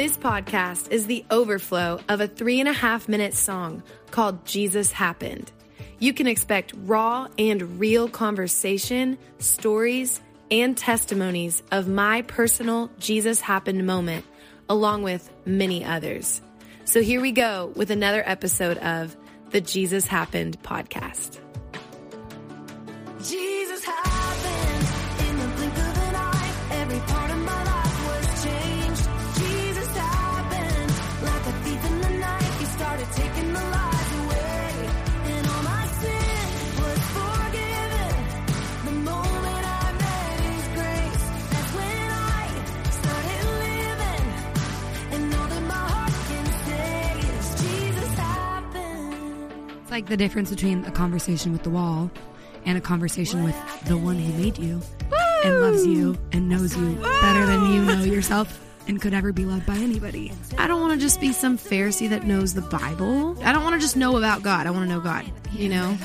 This podcast is the overflow of a three and a half minute song called Jesus Happened. You can expect raw and real conversation, stories, and testimonies of my personal Jesus Happened moment, along with many others. So here we go with another episode of the Jesus Happened podcast. Jesus like the difference between a conversation with the wall and a conversation with the one who made you and loves you and knows you better than you know yourself and could ever be loved by anybody. I don't want to just be some Pharisee that knows the Bible. I don't want to just know about God. I want to know God. You know,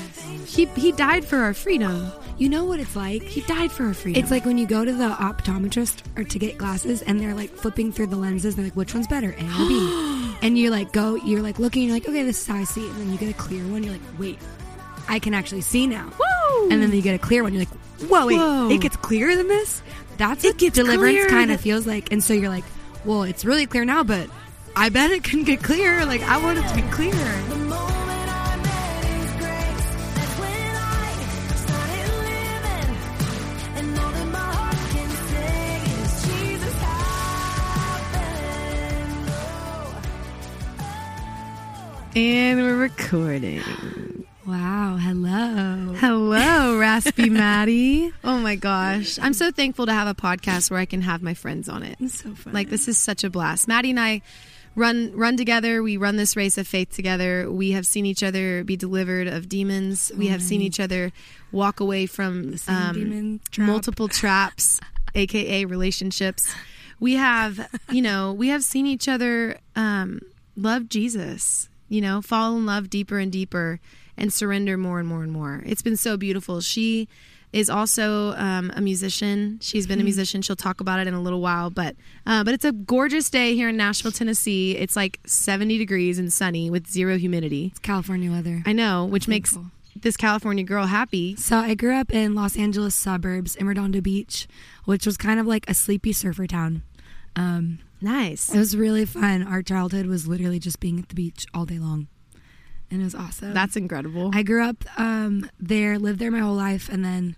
he he died for our freedom. You know what it's like? He died for our freedom. It's like when you go to the optometrist or to get glasses and they're like flipping through the lenses. They're like, which one's better, A or B? and you're like, go, you're like looking, you're like, okay, this is how I see it. And then you get a clear one, you're like, wait, I can actually see now. Woo! And then you get a clear one, you're like, whoa, wait, Whoa. it gets clearer than this? That's It what deliverance kind of feels like. And so you're like, well, it's really clear now, but I bet it can get clearer. Like, I want it to be clearer. And we're recording. Wow, hello. Hello, Raspy Maddie. Oh my gosh, I'm so thankful to have a podcast where I can have my friends on it. It's so fun. Like this is such a blast. Maddie and I run run together. We run this race of faith together. We have seen each other be delivered of demons. we have seen each other walk away from um, demon trap. multiple traps, aka relationships. We have, you know, we have seen each other um, love Jesus. You know, fall in love deeper and deeper, and surrender more and more and more. It's been so beautiful. She is also um, a musician. She's been a musician. She'll talk about it in a little while, but uh, but it's a gorgeous day here in Nashville, Tennessee. It's like 70 degrees and sunny with zero humidity. It's California weather. I know, which makes this California girl happy. So I grew up in Los Angeles suburbs, in Redondo Beach, which was kind of like a sleepy surfer town. Um, Nice. it was really fun. Our childhood was literally just being at the beach all day long, and it was awesome. That's incredible. I grew up um, there, lived there my whole life, and then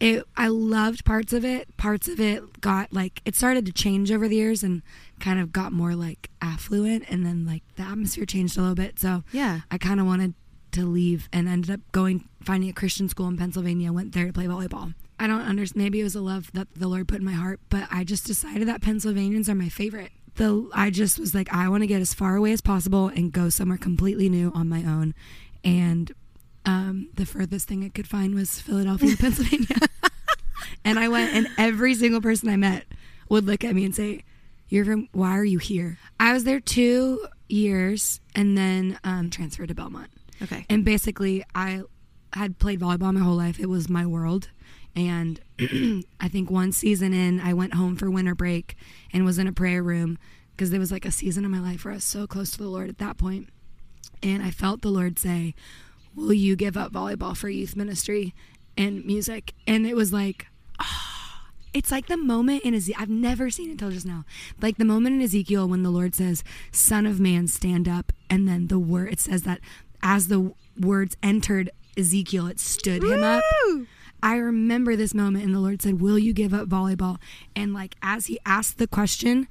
it. I loved parts of it. Parts of it got like it started to change over the years and kind of got more like affluent, and then like the atmosphere changed a little bit. So yeah. I kind of wanted to leave and ended up going finding a Christian school in Pennsylvania. Went there to play volleyball. I don't understand. Maybe it was a love that the Lord put in my heart, but I just decided that Pennsylvanians are my favorite. The I just was like, I want to get as far away as possible and go somewhere completely new on my own. And um, the furthest thing I could find was Philadelphia, Pennsylvania. and I went, and every single person I met would look at me and say, "You're from? Why are you here?" I was there two years, and then um, transferred to Belmont. Okay. And basically, I had played volleyball my whole life. It was my world. And I think one season in, I went home for winter break and was in a prayer room because there was like a season of my life where I was so close to the Lord at that point. And I felt the Lord say, Will you give up volleyball for youth ministry and music? And it was like, it's like the moment in Ezekiel. I've never seen it until just now. Like the moment in Ezekiel when the Lord says, "Son of man, stand up," and then the word it says that as the words entered Ezekiel, it stood him up. I remember this moment, and the Lord said, "Will you give up volleyball?" And like as He asked the question,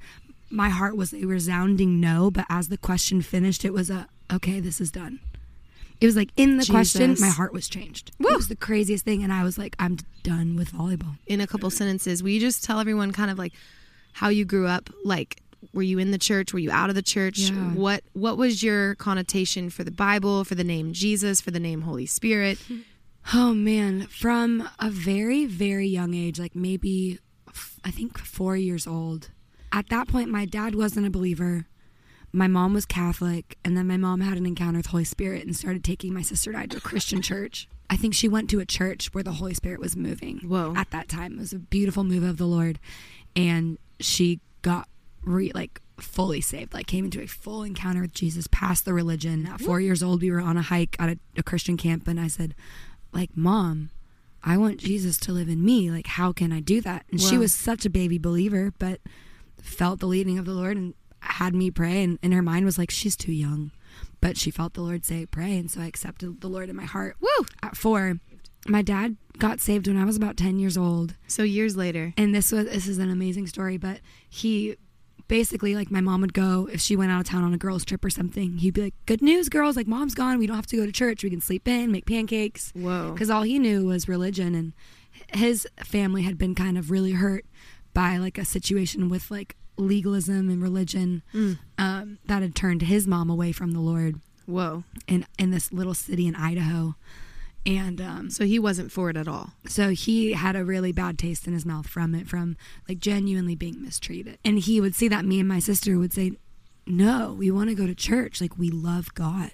my heart was a resounding no. But as the question finished, it was a okay. This is done. It was like in the question, my heart was changed. It was the craziest thing, and I was like, I'm done with volleyball. in a couple sentences, will you just tell everyone kind of like how you grew up? Like, were you in the church? Were you out of the church? Yeah. What What was your connotation for the Bible, for the name Jesus, for the name Holy Spirit? Oh man, from a very, very young age, like maybe f- I think four years old. At that point, my dad wasn't a believer. My mom was Catholic, and then my mom had an encounter with the Holy Spirit and started taking my sister and I to a Christian church. I think she went to a church where the Holy Spirit was moving. Whoa. At that time, it was a beautiful move of the Lord, and she got re, like fully saved, like came into a full encounter with Jesus, past the religion. At four years old, we were on a hike at a, a Christian camp, and I said, like, Mom, I want Jesus to live in me. Like, how can I do that? And she was such a baby believer, but felt the leading of the Lord and had me pray. And in her mind was like, she's too young. But she felt the Lord say, pray. And so I accepted the Lord in my heart. Woo! At four, my dad got saved when I was about 10 years old So years later. and this was this is an amazing story but he basically like my mom would go if she went out of town on a girls trip or something he'd be like good news girls like mom's gone. We don't have to go to church. We can sleep in make pancakes. Whoa. because all he knew was religion and his family had been kind of really hurt by like a situation with like legalism and religion um, that had turned his mom away from the lord. Whoa. in in this little city in idaho and um, So he wasn't for it at all. so he had a really bad taste in his mouth from it, from like genuinely being mistreated. And he would see that me and my sister would say, No, we want to go to church. Like, we love God.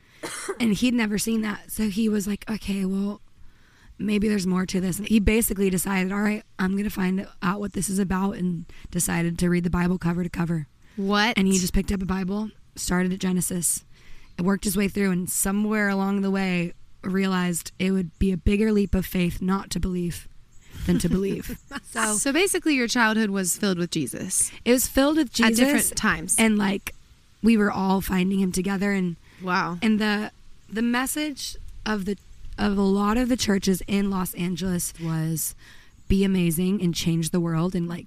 and he'd never seen that. So he was like, Okay, well, maybe there's more to this. And he basically decided, All right, I'm going to find out what this is about and decided to read the Bible cover to cover. What? And he just picked up a Bible, started at Genesis, worked his way through, and somewhere along the way realized it would be a bigger leap of faith not to believe than to believe. so So basically, your childhood was filled with Jesus it was filled with Jesus at different times. and like we were all finding him together and wow. and the the message of the of a lot of the churches in Los Angeles was be amazing and change the world and like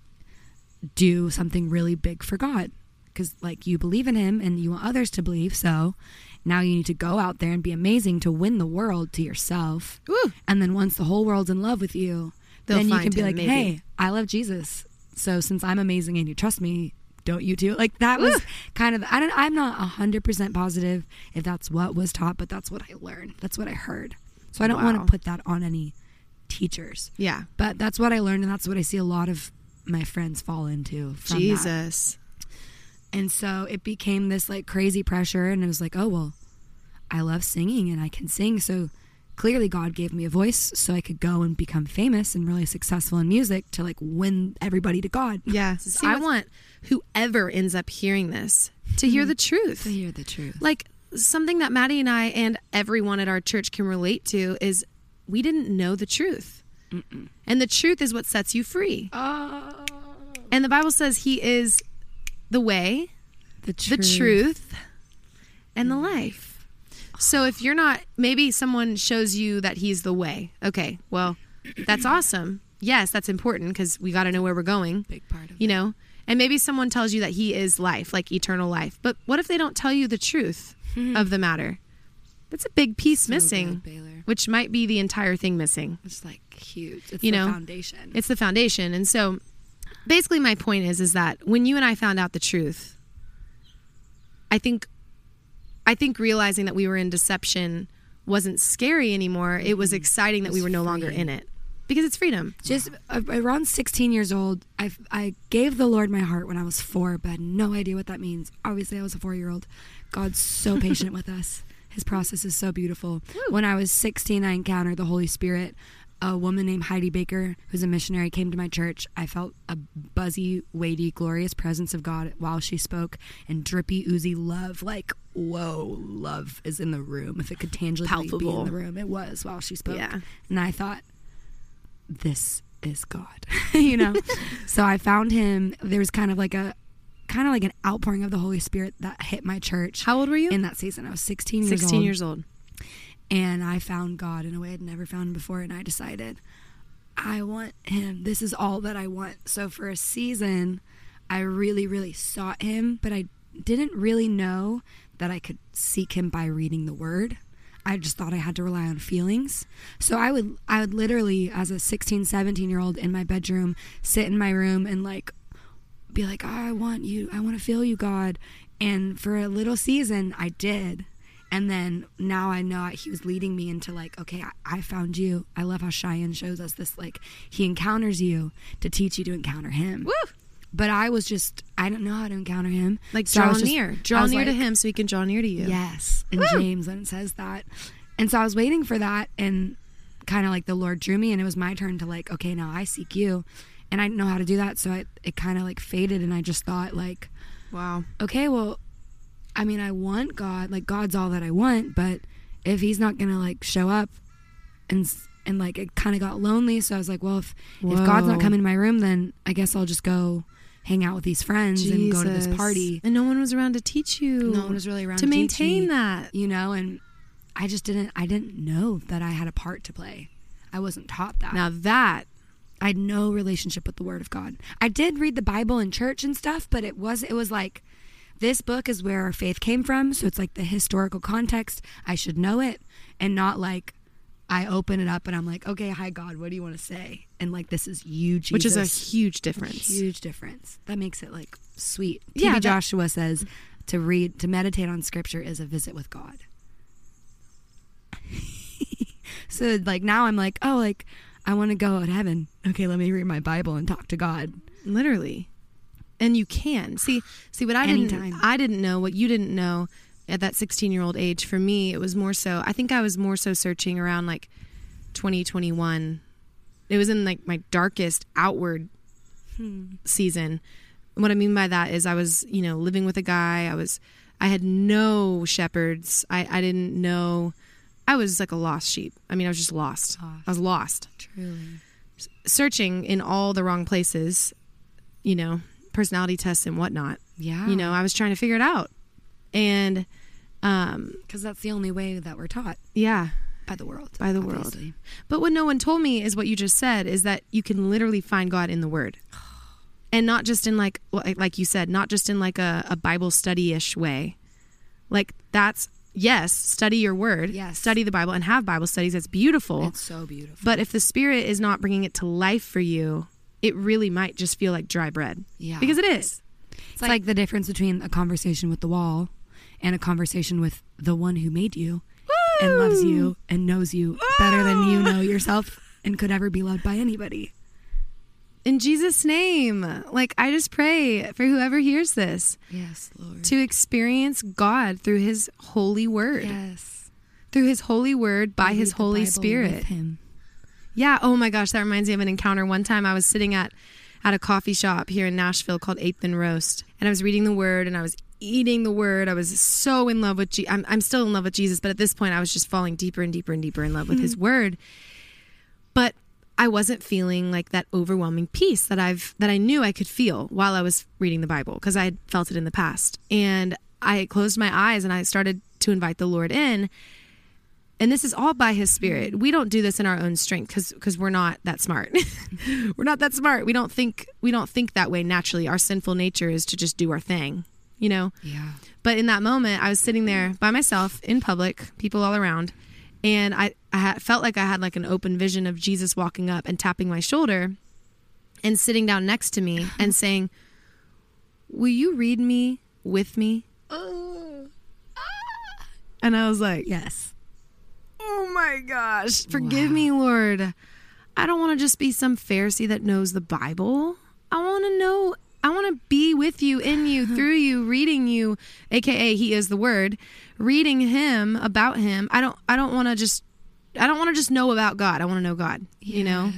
do something really big for God because like you believe in him and you want others to believe so now you need to go out there and be amazing to win the world to yourself. Woo. and then once the whole world's in love with you They'll then you can be like maybe. hey I love Jesus. So since I'm amazing and you trust me don't you too? Like that was kind of I don't I'm not 100% positive if that's what was taught but that's what I learned. That's what I heard. So I don't want to put that on any teachers. Yeah. but that's what I learned and that's what I see a lot of my friends fall into from that. Jesus. And so it became this like crazy pressure and it was like, oh well, I love singing and I can sing, so clearly God gave me a voice so I could go and become famous and really successful in music to like win everybody to God. Yeah. See I want whoever ends up hearing this to hear the truth. To hear the truth. Like something that Maddie and I and everyone at our church can relate to is we didn't know the truth. And the truth is what sets you free. oh, And the Bible says he is the way, the the truth. truth, and the mm. life. So if you're not, maybe someone shows you that he's the way. Okay, well, that's awesome. Yes, that's important because we got to know where we're going, Big part of you know? And maybe someone tells you that he is life, like eternal life. But what if they don't tell you the truth of the matter? That's a big piece So missing, good, which might be the entire thing missing. It's like huge. It's You the know, foundation. It's the foundation. And so basically my point is is that when you and I found out the truth, I think I think realizing that we were in deception wasn't scary anymore. It was exciting that we Mm-hmm. were no longer in it. Because it's freedom. just around 16 years old I, I gave the lord my heart when i was four but had no idea what that means obviously i was a four year old god's so patient with us his process is so beautiful when i was 16 i encountered the holy spirit a woman named heidi baker who's a missionary came to my church i felt a buzzy weighty glorious presence of god while she spoke and drippy oozy love like whoa love is in the room if it could tangibly be in the room it was while she spoke Yeah. and i thought this is God, you know? so I found him. There was kind of like a, kind of like an outpouring of the Holy Spirit that hit my church. How old were you? In that season, I was 16 years 16 old. years old. And I found God in a way I'd never found him before. And I decided, I want him. This is all that I want. So for a season, I really, really sought him, but I didn't really know that I could seek him by reading the word. I just thought I had to rely on feelings. So I would I would literally as a 16, 17 year old in my bedroom sit in my room and like be like, I want you. I want to feel you, God. And for a little season, I did. And then now I know he was leading me into like, okay, I, I found you. I love how Cheyenne shows us this. Like, he encounters you to teach you to encounter him. Woo! But I was just, I don't know how to encounter him. Like So draw just- near. Draw near to him so he can draw near to you. Yes, in James when it says that. And so I was waiting for that, and kind of like the Lord drew me, and it was my turn to like, okay, now I seek you. and I didn't know how to do that, so I, it kind of like faded, and I just thought like, Wow. okay, well, I mean, I want God, like God's all that I want, but if He's not gonna like show up, and and like it kind of got lonely, so I was like, well, if if God's not coming to my room, then I guess I'll just go hang out with these friends and go to this party. And no one was around to teach you. No one was really around to to maintain me. that. you know and i just didn't i didn't know that i had a part to play i wasn't taught that Now that i had no relationship with the word of god i did read the bible in church and stuff but it was it was like this book is where our faith came from so it's like the historical context. I should know it and not like i open it up and i'm like okay hi god what do you want to say? And like this is you Jesus. which is a huge difference. huge difference. That makes it like sweet. Yeah, tb that- joshua says to read to meditate on scripture is a visit with god. So like now i'm like oh like i want to go to heaven. Okay let me read my bible and talk to god. Literally and you can. See see what i Anytime. didn't i didn't know what you didn't know at that 16 year old age for me it was more so i think i was more so searching around like 2021 it was in like my darkest outward hmm. season. What i mean by that is i was you know living with a guy. I was i had no shepherds. I i didn't know. I was like a lost sheep. I mean i was just lost. Lost. i was lost. Truly. Searching in all the wrong places, you know, personality tests and whatnot. yeah You know, I was trying to figure it out. And um because that's the only way that we're taught yeah, by the world By the world. but what no one told me is what you just said is that you can literally find God in the word. And not just in like like you said, not just in like a, a Bible study-ish way. Like that's yes, study your word, Yes. study the Bible and have Bible studies. That's beautiful. it's so beautiful but if the spirit is not bringing it to life for you, it really might just feel like dry bread. Yeah. Because it is. It's like, the difference between a conversation with the wall and a conversation with the one who made you and loves you and knows you better than you know yourself and could ever be loved by anybody. In Jesus' name, like I just pray for whoever hears this Yes, Lord. to experience God through his holy word, yes. through his holy word by his Holy Spirit. him. Yeah. Oh my gosh, that reminds me of an encounter. One time I was sitting at at a coffee shop here in Nashville called Eighth and Roast, and I was reading the Word and I was eating the Word. I was so in love with. Je- I'm I'm still in love with Jesus, but at this point I was just falling deeper and deeper and deeper in love with His hmm. Word. But I wasn't feeling like that overwhelming peace that I've that I knew I could feel while I was reading the Bible because I had felt it in the past. And I closed my eyes and I started to invite the Lord in and this is all by his spirit. We don't do this in our own strength because because we're not that smart. We're not that smart. We don't think we don't think that way naturally. Our sinful nature is to just do our thing you know? Yeah. but in that moment i was sitting there by myself in public people all around and i i had, felt like i had like an open vision of jesus walking up and tapping my shoulder and sitting down next to me and saying will you read me with me? Oh. Ah. And i was like Yes. Oh my gosh. Forgive me, Lord. I don't want to just be some Pharisee that knows the Bible. I want to know, I want to be with you, in you, through you, reading you, aka He is the Word, reading Him, about Him. I don't, I don't want to just, I don't want to just know about God. I want to know God, you know?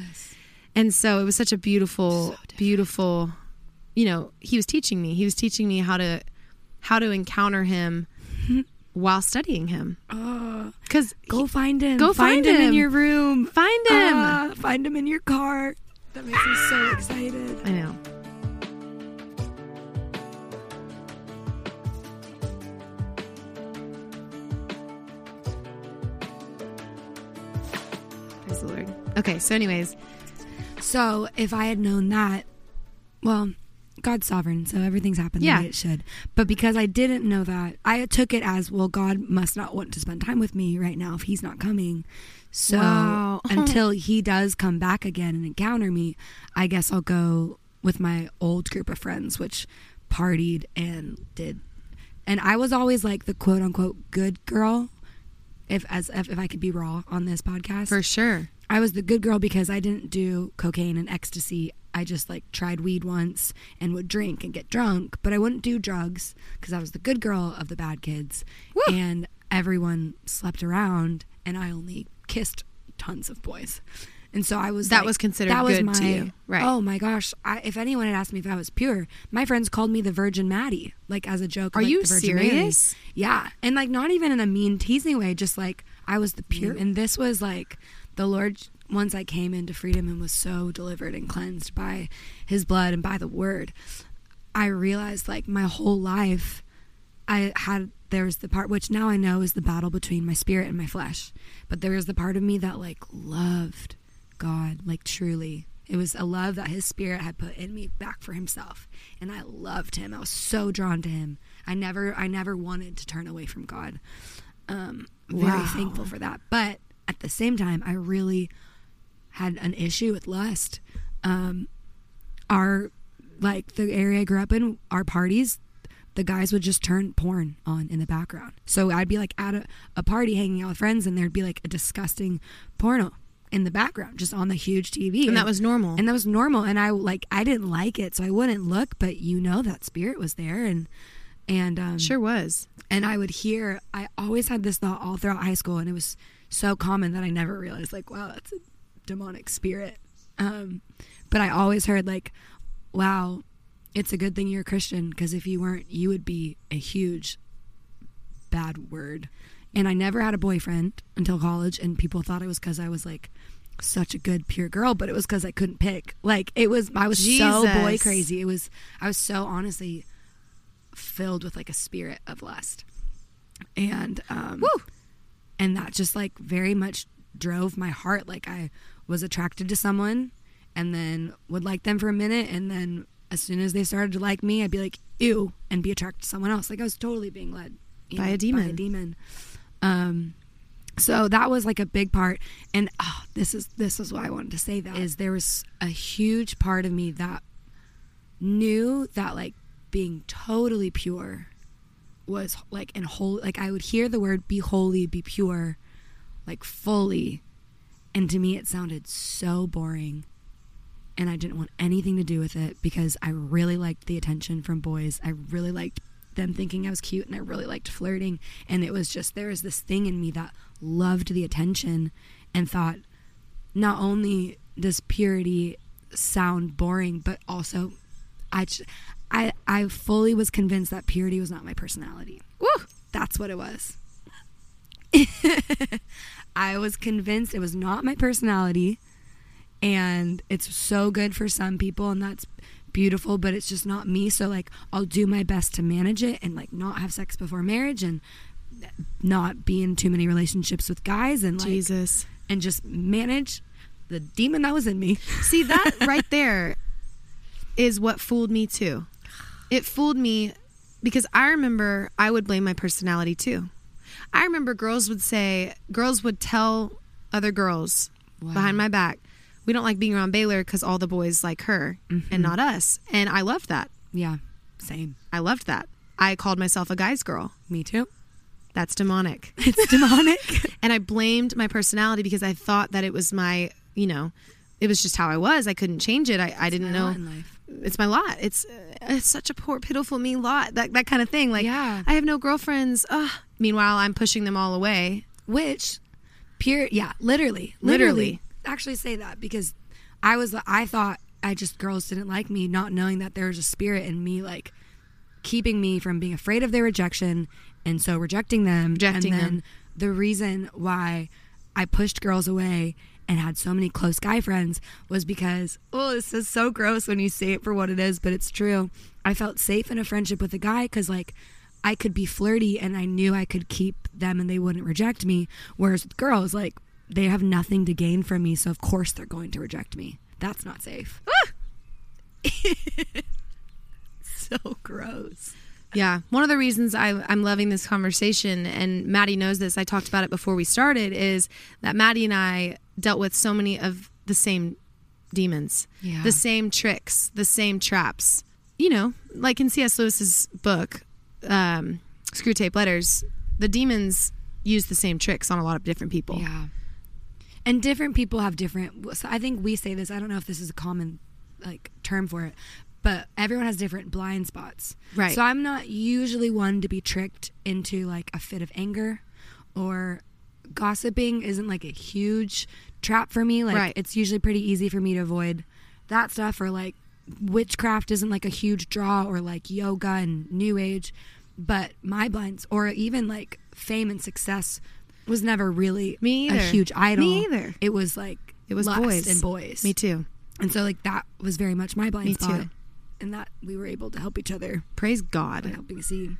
And so it was such a beautiful, different. beautiful, you know, He was teaching me. He was teaching me how to, how to encounter Him while studying Him. Because Go find him. Go find him. him. in your room. find Him. Ah, find him in your car. That makes me so excited. I know. Praise the Lord. Okay, so anyways, So if I had known that, well, God's sovereign, so everything's happened Yeah. the way it should. But because I didn't know that, I took it as well. God must not want to spend time with me right now if He's not coming. So Wow. until He does come back again and encounter me, I guess I'll go with my old group of friends, which partied and did. And I was always like the quote unquote good girl. If as if, if I could be raw on this podcast, for sure. I was the good girl because I didn't do cocaine and ecstasy. I just like tried weed once and would drink and get drunk, but I wouldn't do drugs because I was the good girl of the bad kids. Woo. And everyone slept around and I only kissed tons of boys. And so I was That like- was considered that was good my, to you. Right. Oh my gosh! I, if anyone had asked me if I was pure, my friends called me the Virgin Maddie, like as a joke. Are like, you the Virgin Mary. serious? Yeah, and like not even in a mean teasing way, just like I was the pure. And this was like the Lord. Once I came into freedom and was so delivered and cleansed by His blood and by the Word, I realized like my whole life, I had there was the part which now I know is the battle between my spirit and my flesh, but there was the part of me that like loved God like truly. It was a love that His Spirit had put in me back for Himself, and I loved Him. I was so drawn to Him. I never, I never wanted to turn away from God. Um, very Wow. thankful for that. But at the same time, I really had an issue with lust. Um, our like the area I grew up in, our parties, the guys would just turn porn on in the background. So I'd be like at a, a party hanging out with friends, and there'd be like a disgusting porno in the background, just on the huge TV, And that was normal. and that was normal. And I like I didn't like it, so I wouldn't look. But you know that spirit was there, and and um, sure was. and I would hear. I always had this thought all throughout high school, and it was so common that I never realized like, wow, that's a demonic spirit. Um, but I always heard like, wow, it's a good thing you're a Christian because if you weren't, you would be a huge bad word. And I never had a boyfriend until college, and people thought it was because I was like such a good pure girl, but it was because I couldn't pick. Like it was, I was so boy crazy. It was, I was so honestly filled with like a spirit of lust, and um, and that just like very much drove my heart. Like I was attracted to someone, and then would like them for a minute, and then as soon as they started to like me, I'd be like ew, and be attracted to someone else. Like I was totally being led By a By a demon. demon. Um, so that was like a big part, and oh, this is this is why I wanted to say that is there was a huge part of me that knew that like being totally pure was like and whole like I would hear the word be holy, be pure, like fully, and to me it sounded so boring. And I didn't want anything to do with it because I really liked the attention from boys. I really liked them thinking I was cute and I really liked flirting. And it was just there was this thing in me that loved the attention and thought not only does purity sound boring, but also I, I, I fully was convinced that purity was not my personality. Woo! That's what it was. I was convinced it was not my personality. And it's so good for some people, and that's beautiful, but it's just not me. So, like, I'll do my best to manage it and, like, not have sex before marriage and not be in too many relationships with guys and, like, Jesus. and just manage the demon that was in me. See that right there is what fooled me too. It fooled me because I remember I would blame my personality too. I remember girls would say, girls would tell other girls behind my back, we don't like being around Baylor because all the boys like her and mm-hmm. not us. And I loved that. Yeah, same. I loved that. I called myself a guy's girl. Me too. That's demonic. It's demonic. and I blamed my personality because I thought that it was my, you know, it was just how I was. I couldn't change it. I, I didn't know. Lot in life. It's my lot. It's uh, it's such a poor, pitiful, me lot. That that kind of thing. Like, Yeah. I have no girlfriends. Ugh. Meanwhile, I'm pushing them all away. Which, pure, yeah, literally, Literally. literally, actually say that because I was, I thought I just girls didn't like me, not knowing that there was a spirit in me, like keeping me from being afraid of their rejection, and so rejecting them, Rejecting and then them. the reason why I pushed girls away and had so many close guy friends was because oh this is so gross when you say it for what it is but it's true. I felt safe in a friendship with a guy because like i could be flirty and i knew i could keep them and they wouldn't reject me whereas with girls like they have nothing to gain from me so of course they're going to reject me. That's not safe. So gross Yeah. One of the reasons I, I'm loving this conversation, and Maddie knows this, I talked about it before we started, is that Maddie and I dealt with so many of the same demons, Yeah. the same tricks, the same traps. You know, like in C.S. Lewis's book, um, Screwtape Letters, the demons use the same tricks on a lot of different people. Yeah. And different people have different so I think we say this, I don't know if this is a common like term for it, but everyone has different blind spots. Right. So I'm not usually one to be tricked into like a fit of anger or gossiping isn't like a huge trap for me. Like Right. it's usually pretty easy for me to avoid that stuff or like witchcraft isn't like a huge draw or like yoga and new age. But my blinds or even like fame and success was never really Me a huge idol. Me either. It was like It was boys. and boys. Me too. And so like that was very much my blind Me spot. too. And that we were able to help each other Praise by God. helping see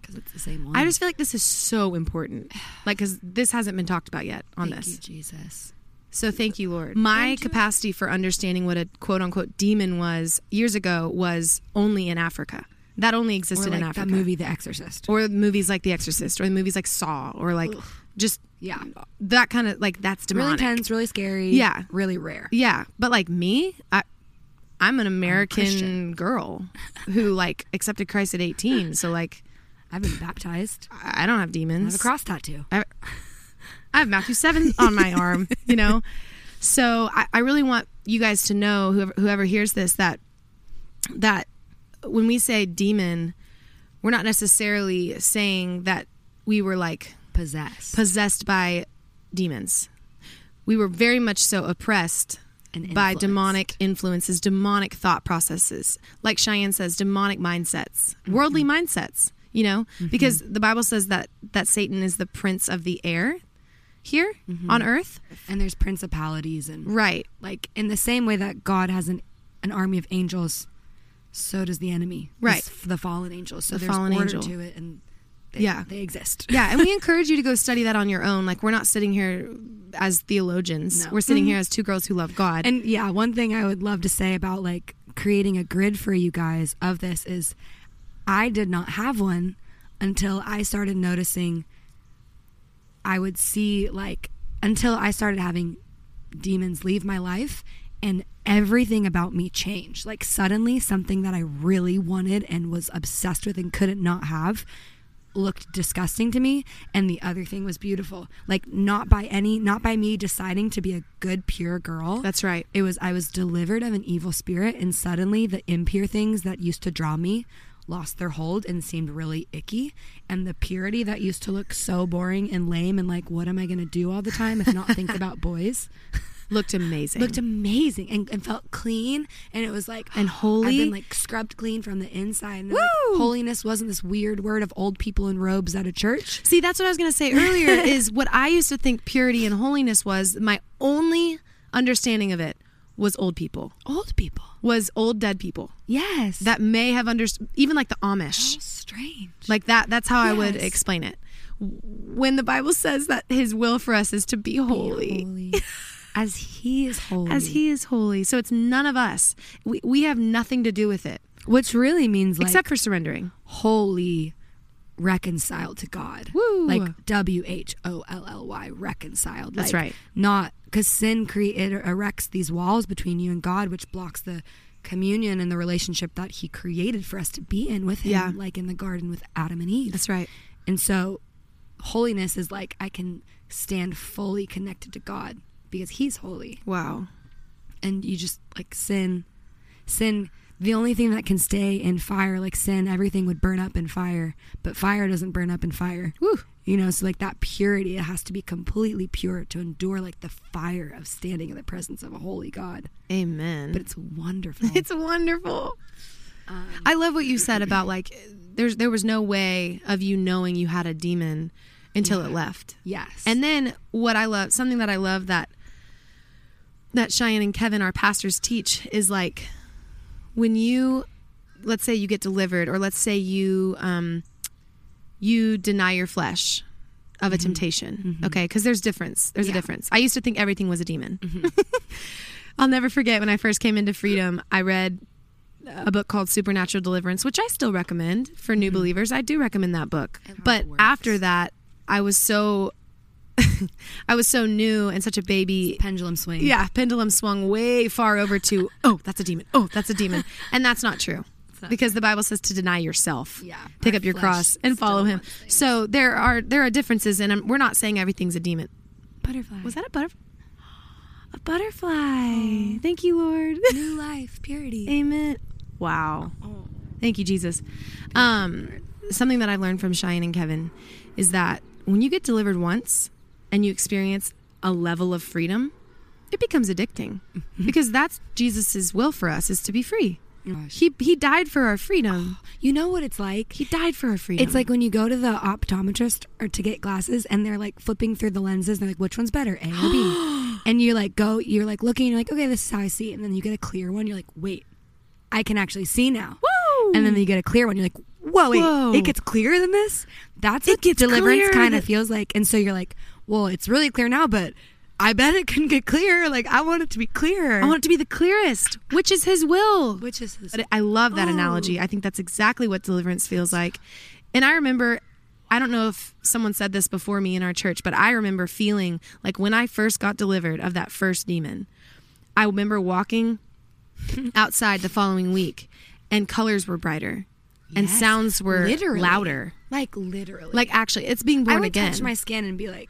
because it's the same one. I just feel like this is so important. Like, because this hasn't been talked about yet on Thank this. you, Jesus. So thank you, Lord. My capacity for understanding what a quote unquote demon was years ago was only in Africa. That only existed like in that Africa. movie, The Exorcist. Or movies like The Exorcist, or the movies like Saw, or like just Yeah. that kind of like that's Really demonic. intense, really scary. Yeah. Really rare. Yeah, but like me, I I'm an American Christian. girl who like accepted Christ at 18. So like I've been baptized. I don't have demons. I have a cross tattoo. I, I have Matthew 7 on my arm, you know? So I, I really want you guys to know, whoever, whoever hears this, that that when we say demon, we're not necessarily saying that we were like Possessed. possessed by demons. We were very much so oppressed by demonic influences, demonic thought processes. Like Cheyenne says, demonic mindsets, Mm-hmm. worldly mindsets, you know? Because the Bible says that that Satan is the prince of the air here Mm-hmm. on earth. and there's principalities and Right. like in the same way that God has an an army of angels, so does the enemy. Right. The fallen angels. So The there's fallen order angel. to it and they, Yeah. they exist. Yeah, and we encourage you to go study that on your own. Like we're not sitting here as theologians. No. We're sitting mm-hmm. here as two girls who love God. And yeah, one thing I would love to say about like creating a grid for you guys of this is I did not have one until I started noticing I would see like until I started having demons leave my life and everything about me changed. Like suddenly something that I really wanted and was obsessed with and couldn't not have looked disgusting to me and the other thing was beautiful. Like not by any not by me deciding to be a good pure girl. That's right. It was I was delivered of an evil spirit and suddenly the impure things that used to draw me lost their hold and seemed really icky and the purity that used to look so boring and lame and like what am I going to do all the time if not think about boys Looked amazing. looked amazing and, and felt clean and it was like And holy. I've been like scrubbed clean from the inside and then, like, holiness wasn't this weird word of old people in robes at a church See, that's what I was going to say earlier is what I used to think purity and holiness was. My only understanding of it was old people. old people Was old dead people yes that may have understood even like the Amish. How strange Like that that's how I would explain it. When the Bible says that his will for us is to be holy. holy. as he is holy As he is holy. So it's none of us. We, we have nothing to do with it which really means like except for surrendering. Holy reconciled to God. Woo. Like W H O L L Y reconciled. That's Like, right. Not because sin create erects these walls between you and God, which blocks the communion and the relationship that He created for us to be in with Him, Yeah. like in the garden with Adam and Eve. That's right. And so, holiness is like I can stand fully connected to God because He's holy Wow. and you just like sin sin the only thing that can stay in fire like sin everything would burn up in fire but fire doesn't burn up in fire Woo. you know so like that purity it has to be completely pure to endure like the fire of standing in the presence of a holy god Amen. but it's wonderful It's wonderful. Um, I love what you said about like there's there was no way of you knowing you had a demon until it left. yes And then what I love, something that I love that that Cheyenne and Kevin, our pastors, teach is like when you, let's say you get delivered, or let's say you um, you deny your flesh of a temptation. Okay, because there's difference. There's a difference. I used to think everything was a demon. I'll never forget when I first came into freedom. I read a book called Supernatural Deliverance, which I still recommend for new believers. I do recommend that book. But after that, I was so I was so new and such a baby. pendulum swing Yeah, pendulum swung way far over to, oh, that's a demon. Oh, that's a demon. And that's not true. Because the Bible says to deny yourself. Yeah, Pick up your cross and follow him. So there are there are differences and I'm, we're not saying everything's a demon. butterfly Was that a butterfly? A butterfly. Thank you, Lord. new life purity Amen. Wow. oh. Thank you, Jesus. Um, something that I've learned from Cheyenne and Kevin is that when you get delivered once and you experience a level of freedom, it becomes addicting mm-hmm. because that's Jesus's will for us is to be free. Gosh. He he died for our freedom. You know what it's like? He died for our freedom. It's like when you go to the optometrist or to get glasses and they're like flipping through the lenses and they're like, which one's better, A or B? and you're like go, you're like looking, you're like, okay, this is how I see. And then you get a clear one, you're like, wait, I can actually see now. Woo! And then you get a clear one, you're like, whoa, wait, Whoa. it gets clearer than this? That's It what gets deliverance kind of feels like. And so you're like, well, it's really clear now, but I bet it can get clearer. Like, I want it to be clear. I want it to be the clearest, which is his will. which is this. But I love that Oh. analogy. I think that's exactly what deliverance feels like. And I remember, I don't know if someone said this before me in our church, but I remember feeling like when I first got delivered of that first demon, I remember walking outside the following week and colors were brighter and Yes. sounds were Literally. louder. Like, literally. Like actually, it's being born I would again. touch my skin and be like,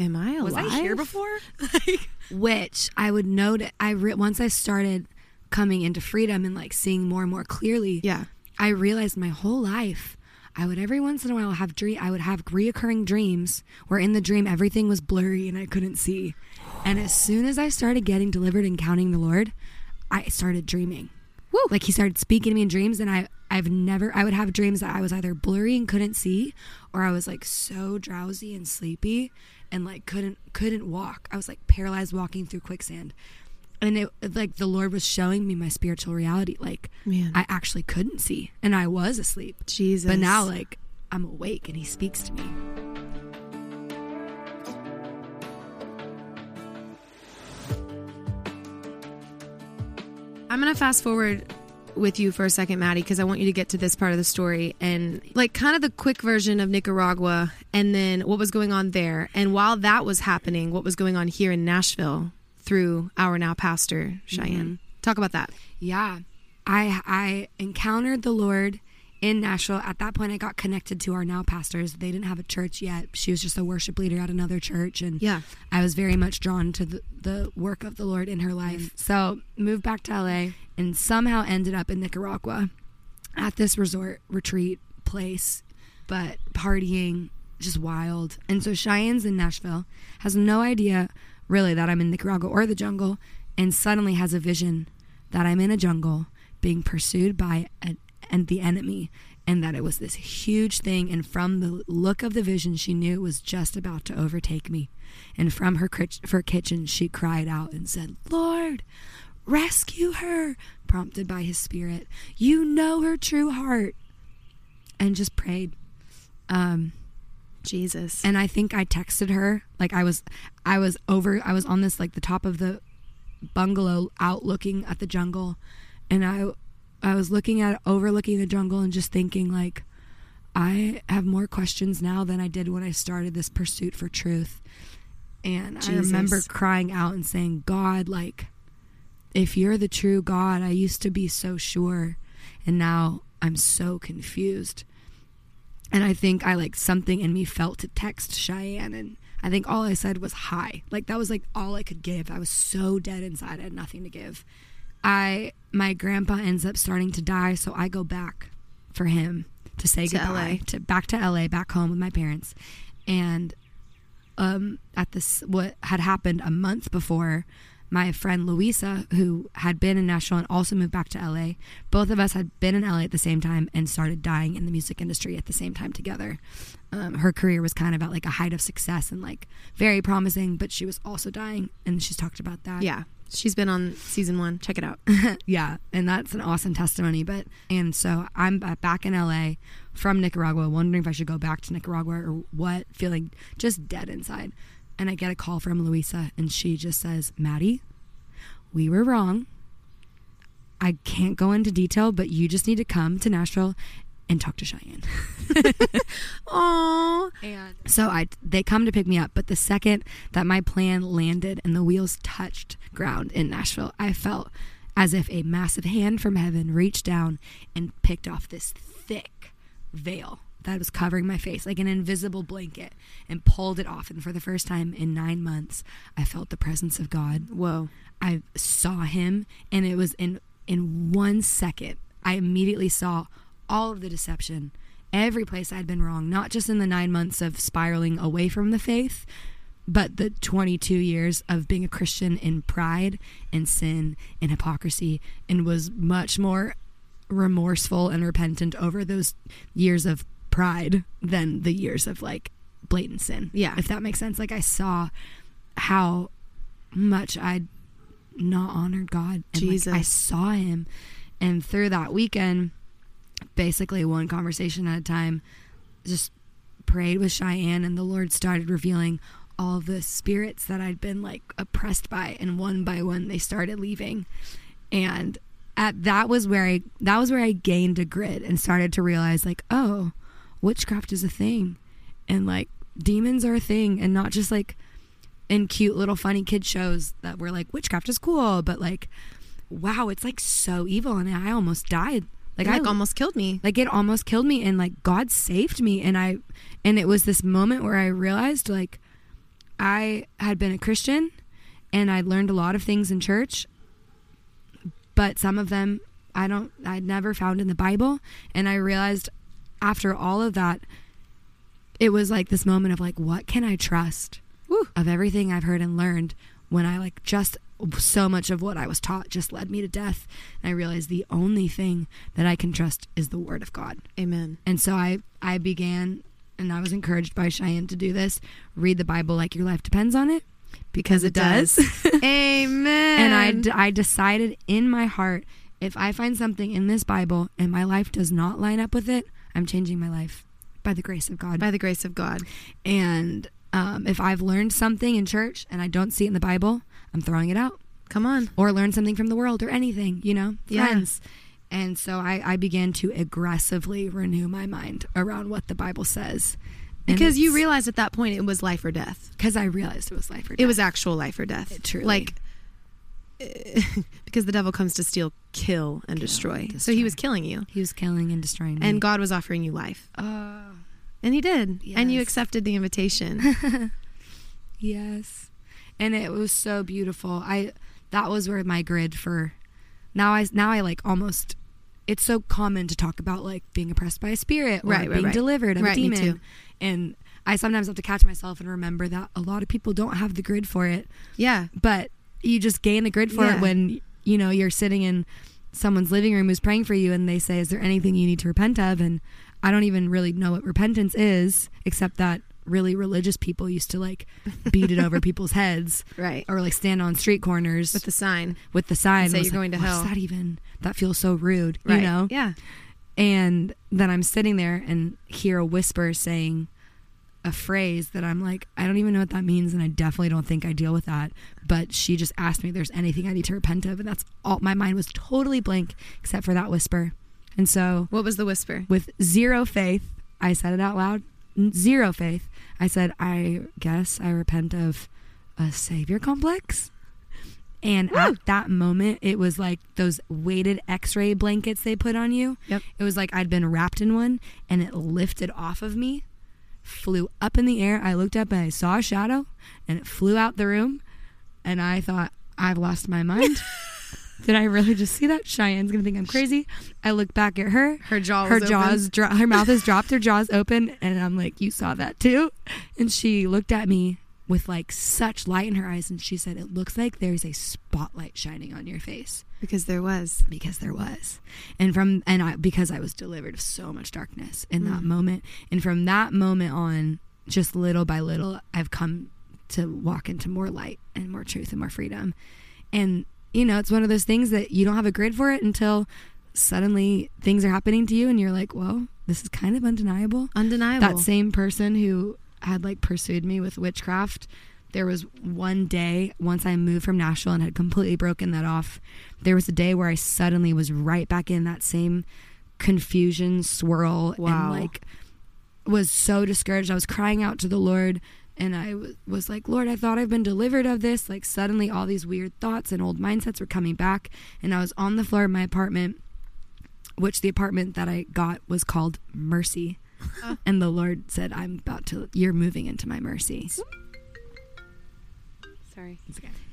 Am I alive? was I here before? Which I would note. I re- once I started coming into freedom and like seeing more and more clearly. Yeah. I realized my whole life. I would every once in a while have dream. I would have reoccurring dreams where in the dream everything was blurry and I couldn't see. And as soon as I started getting delivered and counting the Lord, I started dreaming. Woo. Like he started speaking to me in dreams, and I I've never I would have dreams that I was either blurry and couldn't see, or I was like so drowsy and sleepy, and like couldn't couldn't walk. I was like paralyzed walking through quicksand, and it like the Lord was showing me my spiritual reality. Like Man. I actually couldn't see, and I was asleep. Jesus. But now like I'm awake, and He speaks to me. I'm going to fast forward with you for a second, Maddie, because I want you to get to this part of the story and like kind of the quick version of Nicaragua and then what was going on there. And while that was happening, what was going on here in Nashville through our now pastor, Cheyenne. Mm-hmm. Talk about that. Yeah. I I encountered the Lord in Nashville. At that point I got connected to our now pastors. They didn't have a church yet. She was just a worship leader at another church and Yeah. I was very much drawn to the, the work of the Lord in her life. So moved back to LA and somehow ended up in Nicaragua at this resort retreat place, but partying just wild. And so Cheyenne's in Nashville, has no idea really that I'm in Nicaragua or the jungle, and suddenly has a vision that I'm in a jungle being pursued by an, and the enemy. And that it was this huge thing, and from the look of the vision, she knew it was just about to overtake me. And from her, her kitchen, she cried out and said, Lord, rescue her, prompted by his spirit. You know her true heart. And just prayed. Um, Jesus. and I think I texted her like I was I was over I was on this like the top of the bungalow out looking at the jungle and I I was looking at overlooking the jungle and just thinking like I have more questions now than I did when I started this pursuit for truth. And I remember crying out and saying, God, like, if you're the true God, I used to be so sure. And now I'm so confused. And I think I like something in me felt to text Cheyenne. And I think all I said was hi. Like, that was like all I could give. I was so dead inside. I had nothing to give. I, my grandpa ends up starting to die. So I go back for him to say To goodbye LA. to back to LA, back home with my parents. And um, at this what had happened a month before my friend Louisa, who had been in Nashville and also moved back to LA, both of us had been in LA at the same time and started dying in the music industry at the same time together. Um, her career was kind of at like a height of success and like very promising, but she was also dying, and she's talked about that. yeah. She's been on season one. Check it out. yeah, and that's an awesome testimony. But and so I'm back in LA from Nicaragua, wondering if I should go back to Nicaragua or what, feeling just dead inside. And I get a call from Louisa, and she just says, "Maddie, we were wrong. I can't go into detail, but you just need to come to Nashville and talk to Cheyenne." Oh. And so I they come to pick me up, but the second that my plan landed and the wheels touched ground in Nashville, I felt as if a massive hand from heaven reached down and picked off this thick veil that was covering my face like an invisible blanket and pulled it off and for the first time in 9 months I felt the presence of God Whoa. I saw him and it was in in one second I immediately saw all of the deception every place I'd been wrong not just in the 9 months of spiraling away from the faith but the 22 years of being a Christian in pride and sin and hypocrisy and was much more remorseful and repentant over those years of pride than the years of like blatant sin. Yeah. If that makes sense. Like I saw how much I'd not honored God. And like, Jesus. I saw him. And through that weekend, basically one conversation at a time, just prayed with Cheyenne and the Lord started revealing all the spirits that I'd been like oppressed by and one by one they started leaving. And at that was where I that was where I gained a grid and started to realize like, oh, witchcraft is a thing. And like demons are a thing and not just like in cute little funny kid shows that were like witchcraft is cool, but like wow, it's like so evil and I almost died. Like Like, I almost killed me. like it almost killed me and like god saved me and i and it was this moment where i realized like i had been a christian and i'd learned a lot of things in church but some of them i don't i'd never found in the bible and i realized after all of that it was like this moment of like what can i trust Woo. of everything i've heard and learned when i like just so much of what i was taught just led me to death and i realized the only thing that i can trust is the word of god Amen. and so I I began and I was encouraged by Cheyenne to do this. Read the Bible like your life depends on it because it does. Amen. and I d- I decided in my heart if I find something in this Bible and my life does not line up with it, I'm changing my life by the grace of God. by the grace of God. and um, if I've learned something in church and I don't see it in the Bible, I'm throwing it out Come on. or learn something from the world or anything, you know, Yeah. friends. And so I, I began to aggressively renew my mind around what the Bible says. And Because you realized at that point it was life or death. because I realized it was life or death. It was actual life or death. It truly- Like because the devil comes to steal, kill, and destroy. and So he was killing you, he was killing and destroying me. and God was offering you life, oh and He did, and you accepted the invitation. yes, and it was so beautiful. I that was where my grid for now I now I like almost. It's so common to talk about like being oppressed by a spirit or Right, being right. delivered of Right, a demon, too. and I sometimes have to catch myself and remember that a lot of people don't have the grid for it. yeah, but you just gain the grid for Yeah. it when you know you're sitting in someone's living room who's praying for you and they say is there anything you need to repent of and i don't even really know what repentance is except that really religious people used to like beat it over people's heads right. or like stand on street corners With the sign, with the sign say and was you're going to like, hell. that even that feels so rude right? you know yeah, and then i'm sitting there and hear a whisper saying a phrase that I'm like, I don't even know what that means, and I definitely don't think I deal with that. But she just asked me if there's anything I need to repent of, and that's all. My mind was totally blank except for that whisper. And so, What was the whisper? with zero faith, I said it out loud. Zero faith. I said, I guess I repent of a savior complex. And at that moment, it was like those weighted x ray blankets they put on you. Yep. It was like I'd been wrapped in one and it lifted off of me, flew up in the air. I looked up and I saw a shadow and it flew out the room. And I thought, I've lost my mind. Did I really just see that? Cheyenne's gonna think I'm crazy. I look back at her. Her jaw her jaws, dro- her mouth is dropped, her jaws open, and I'm like, "You saw that too?" And she looked at me with like such light in her eyes, and she said, "It looks like there's a spotlight shining on your face." because there was. because there was and from and I because I was delivered of so much darkness in that mm. moment and from that moment on just little by little I've come to walk into more light and more truth and more freedom and you know it's one of those things that you don't have a grid for it until suddenly things are happening to you and you're like well this is kind of undeniable Undeniable. that same person who had like pursued me with witchcraft there was one day once i moved from nashville and had completely broken that off there was a day where i suddenly was right back in that same confusion swirl Wow. and like was so discouraged i was crying out to the lord and I w- was like, Lord, I thought I've been delivered of this. Like, suddenly, all these weird thoughts and old mindsets were coming back. And I was on the floor of my apartment, which the apartment that I got was called Mercy. Uh. and the Lord said, I'm about to, you're moving into my mercy. Sorry.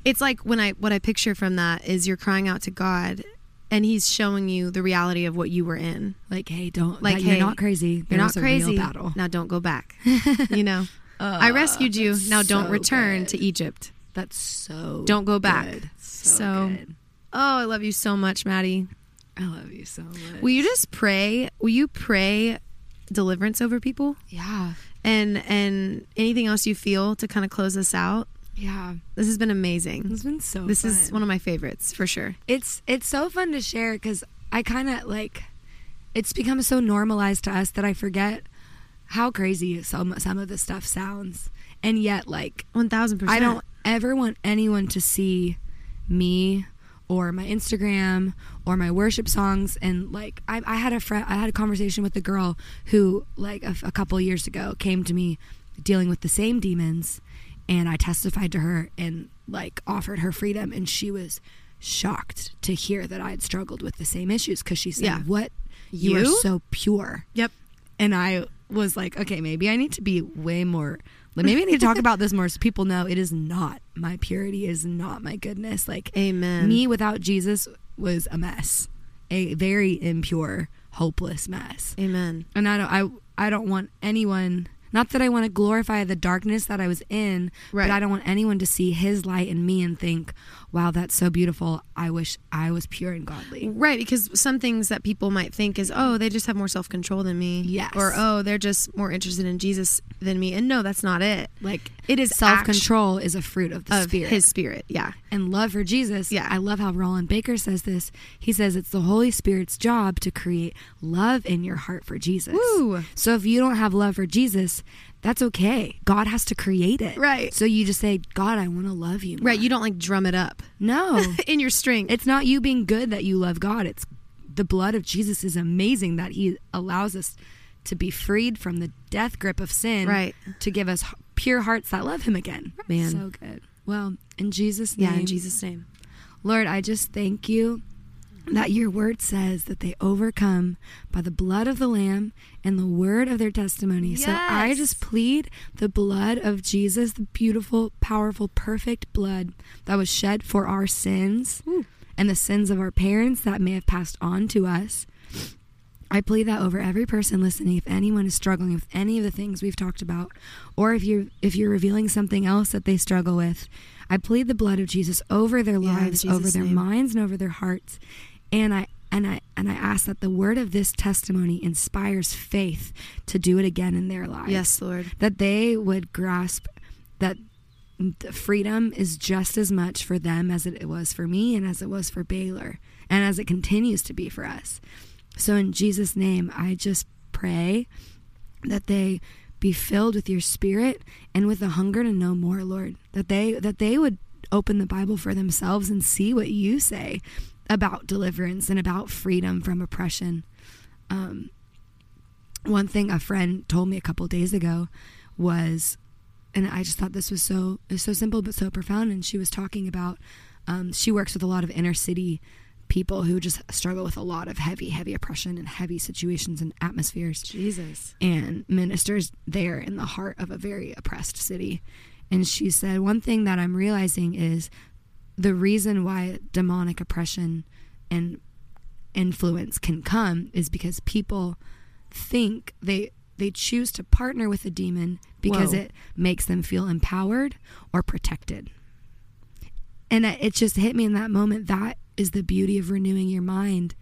It's like when I what I picture from that is you're crying out to God and he's showing you the reality of what you were in. Like, hey, don't, Like, hey, you're not crazy. You're not crazy. battle. Now don't go back. you know. I ah, rescued you. Now don't return good. to Egypt. That's so. Don't go back. good. So, So- good. Oh, I love you so much, Maddie. I love you so much. Will you just pray? Will you pray deliverance over people Yeah. and and anything else you feel to kind of close us out? Yeah. This has been amazing. It's been so. This is one of my favorites for sure. it's it's so fun to share because I kind of like it's become so normalized to us that I forget how crazy some some of this stuff sounds, and yet like One thousand percent. I don't ever want anyone to see me or my Instagram or my worship songs. And like I, I had a friend I had a conversation with a girl who like a, a couple years ago came to me dealing with the same demons. And I testified to her and like offered her freedom. And she was shocked to hear that I had struggled with the same issues. Because she said Yeah. what? You, are so pure. Yep. and I was like, okay, maybe I need to be way more. Like maybe I need to talk about this more so people know it is not my purity is not my goodness. Like Amen. me without Jesus was a mess, a very impure, hopeless mess. Amen. And I don't, I, I don't want anyone. Not that I want to glorify the darkness that I was in, Right. but I don't want anyone to see His light in me and think, "Wow, that's so beautiful. I wish I was pure and godly." Right, because some things that people might think is, oh, they just have more self control than me. Yes. Or, oh, they're just more interested in Jesus than me. And no, that's not it. Like It is self control is a fruit of the of spirit. his spirit. Yeah. and love for Jesus. Yeah. I love how Rolland Baker says this. He says it's the Holy Spirit's job to create love in your heart for Jesus. Woo. So if you don't have love for Jesus, that's okay. God has to create it. Right. So you just say, God, I want to love you. more." Right. You don't like drum it up No. in your strength. it's not you being good that you love God. It's the blood of Jesus is amazing that he allows us to be freed from the death grip of sin. Right. To give us pure hearts that love him again. Man. So good. Well, in Jesus' name. yeah, in Jesus' name. Lord, I just thank you that your word says that they overcome by the blood of the Lamb and the word of their testimony. So I just plead the blood of Jesus, the beautiful, powerful, perfect blood that was shed for our sins and the sins of our parents that may have passed on to us. I plead that over every person listening. If anyone is struggling with any of the things we've talked about, or if you're if you're revealing something else that they struggle with, I plead the blood of Jesus over their Yeah, lives, over their name. minds, and over their hearts. And I and I and I ask that the word of this testimony inspires faith to do it again in their lives. Yes, Lord. That they would grasp that the freedom is just as much for them as it was for me and as it was for Baylor and as it continues to be for us. So in Jesus name, I just pray that they be filled with your spirit and with a hunger to know more, Lord. That they that they would open the Bible for themselves and see what you say about deliverance and about freedom from oppression. Um, one thing a friend told me a couple days ago was and I just thought this was so was so simple but so profound. And she was talking about um, she works with a lot of inner city people who just struggle with a lot of heavy, heavy oppression and heavy situations and atmospheres, Jesus. and ministers there in the heart of a very oppressed city. And she said one thing that I'm realizing is the reason why demonic oppression and influence can come is because people think they they choose to partner with a demon because Whoa. it makes them feel empowered or protected. And it it just hit me in that moment that is the beauty of renewing your mind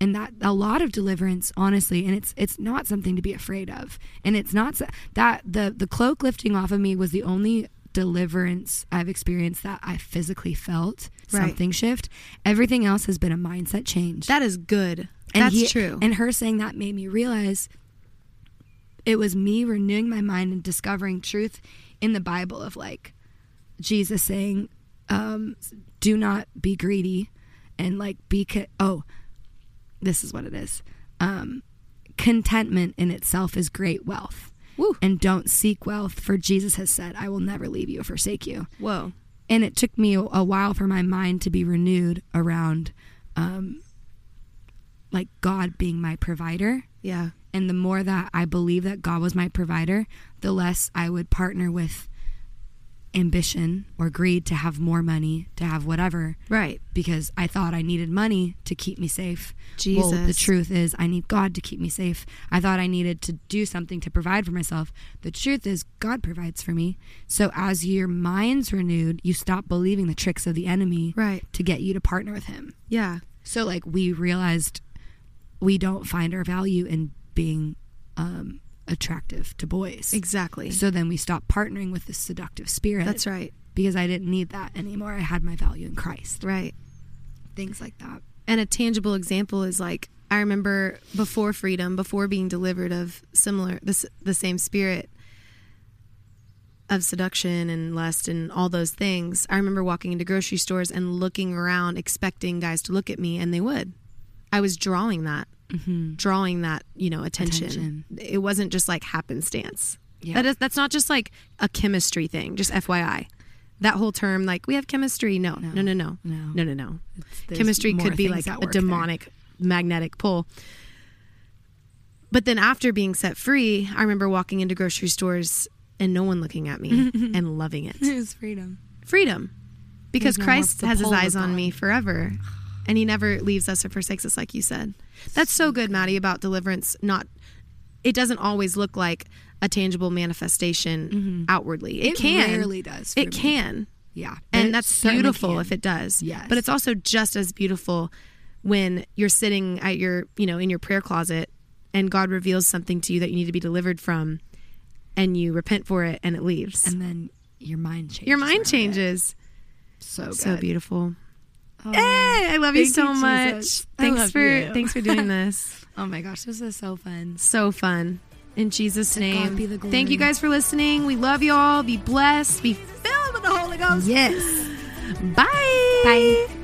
and that a lot of deliverance honestly and it's it's not something to be afraid of and it's not that the the cloak lifting off of me was the only deliverance I've experienced that I physically felt Right. something shift everything else has been a mindset change That is good. and That's he- true. And her saying that made me realize it was me renewing my mind and discovering truth in the Bible of like Jesus saying, um, "Do not be greedy," and like be co- oh, this is what it is. Um, contentment in itself is great wealth. Woo. And don't seek wealth, for Jesus has said, "I will never leave you or forsake you." Whoa. and it took me a, a while for my mind to be renewed around um like God being my provider Yeah. and the more that I believe that God was my provider the less I would partner with ambition or greed to have more money, to have whatever, Right. because I thought I needed money to keep me safe. Well, the truth is, I need God to keep me safe. I thought I needed to do something to provide for myself. The truth is, God provides for me. So as your mind's renewed, you stop believing the tricks of the enemy Right. to get you to partner with him. Yeah. So, like, we realized we don't find our value in being um, attractive to boys. Exactly. So then we stopped partnering with this seductive spirit. That's right. Because I didn't need that anymore. I had my value in Christ. Right. Things like that. And a tangible example is like I remember before freedom, before being delivered of similar the, the same spirit of seduction and lust and all those things. I remember walking into grocery stores and looking around expecting guys to look at me and they would. I was drawing that. Drawing that, you know, attention. Attention. It wasn't just like happenstance. Yeah. That is that's not just like a chemistry thing, just FYI. That whole term like we have chemistry. No. No, no, no. No. No, no, no chemistry could be like a work there. demonic magnetic pull. But then after being set free, I remember walking into grocery stores and no one looking at me and loving it. It was freedom. Freedom. Because Christ has his eyes on me forever. And he never leaves us or forsakes us like you said. That's so good, Maddie, about deliverance. Not it doesn't always look like a tangible manifestation mm-hmm. outwardly. It, It can. rarely does It me. can Yeah. and It that's beautiful can. if it does Yes. but it's also just as beautiful when you're sitting at your you know in your prayer closet and god reveals something to you that you need to be delivered from and you repent for it and it leaves And then your mind changes. your mind changes So good. so beautiful Oh, hey i love you so you, much. Jesus. Thanks for you. thanks for doing this. Oh my gosh, this is so fun. so fun. In jesus To name. be the thank you guys for listening. We love you all be blessed. Be filled with the holy ghost. Yes. bye. Bye.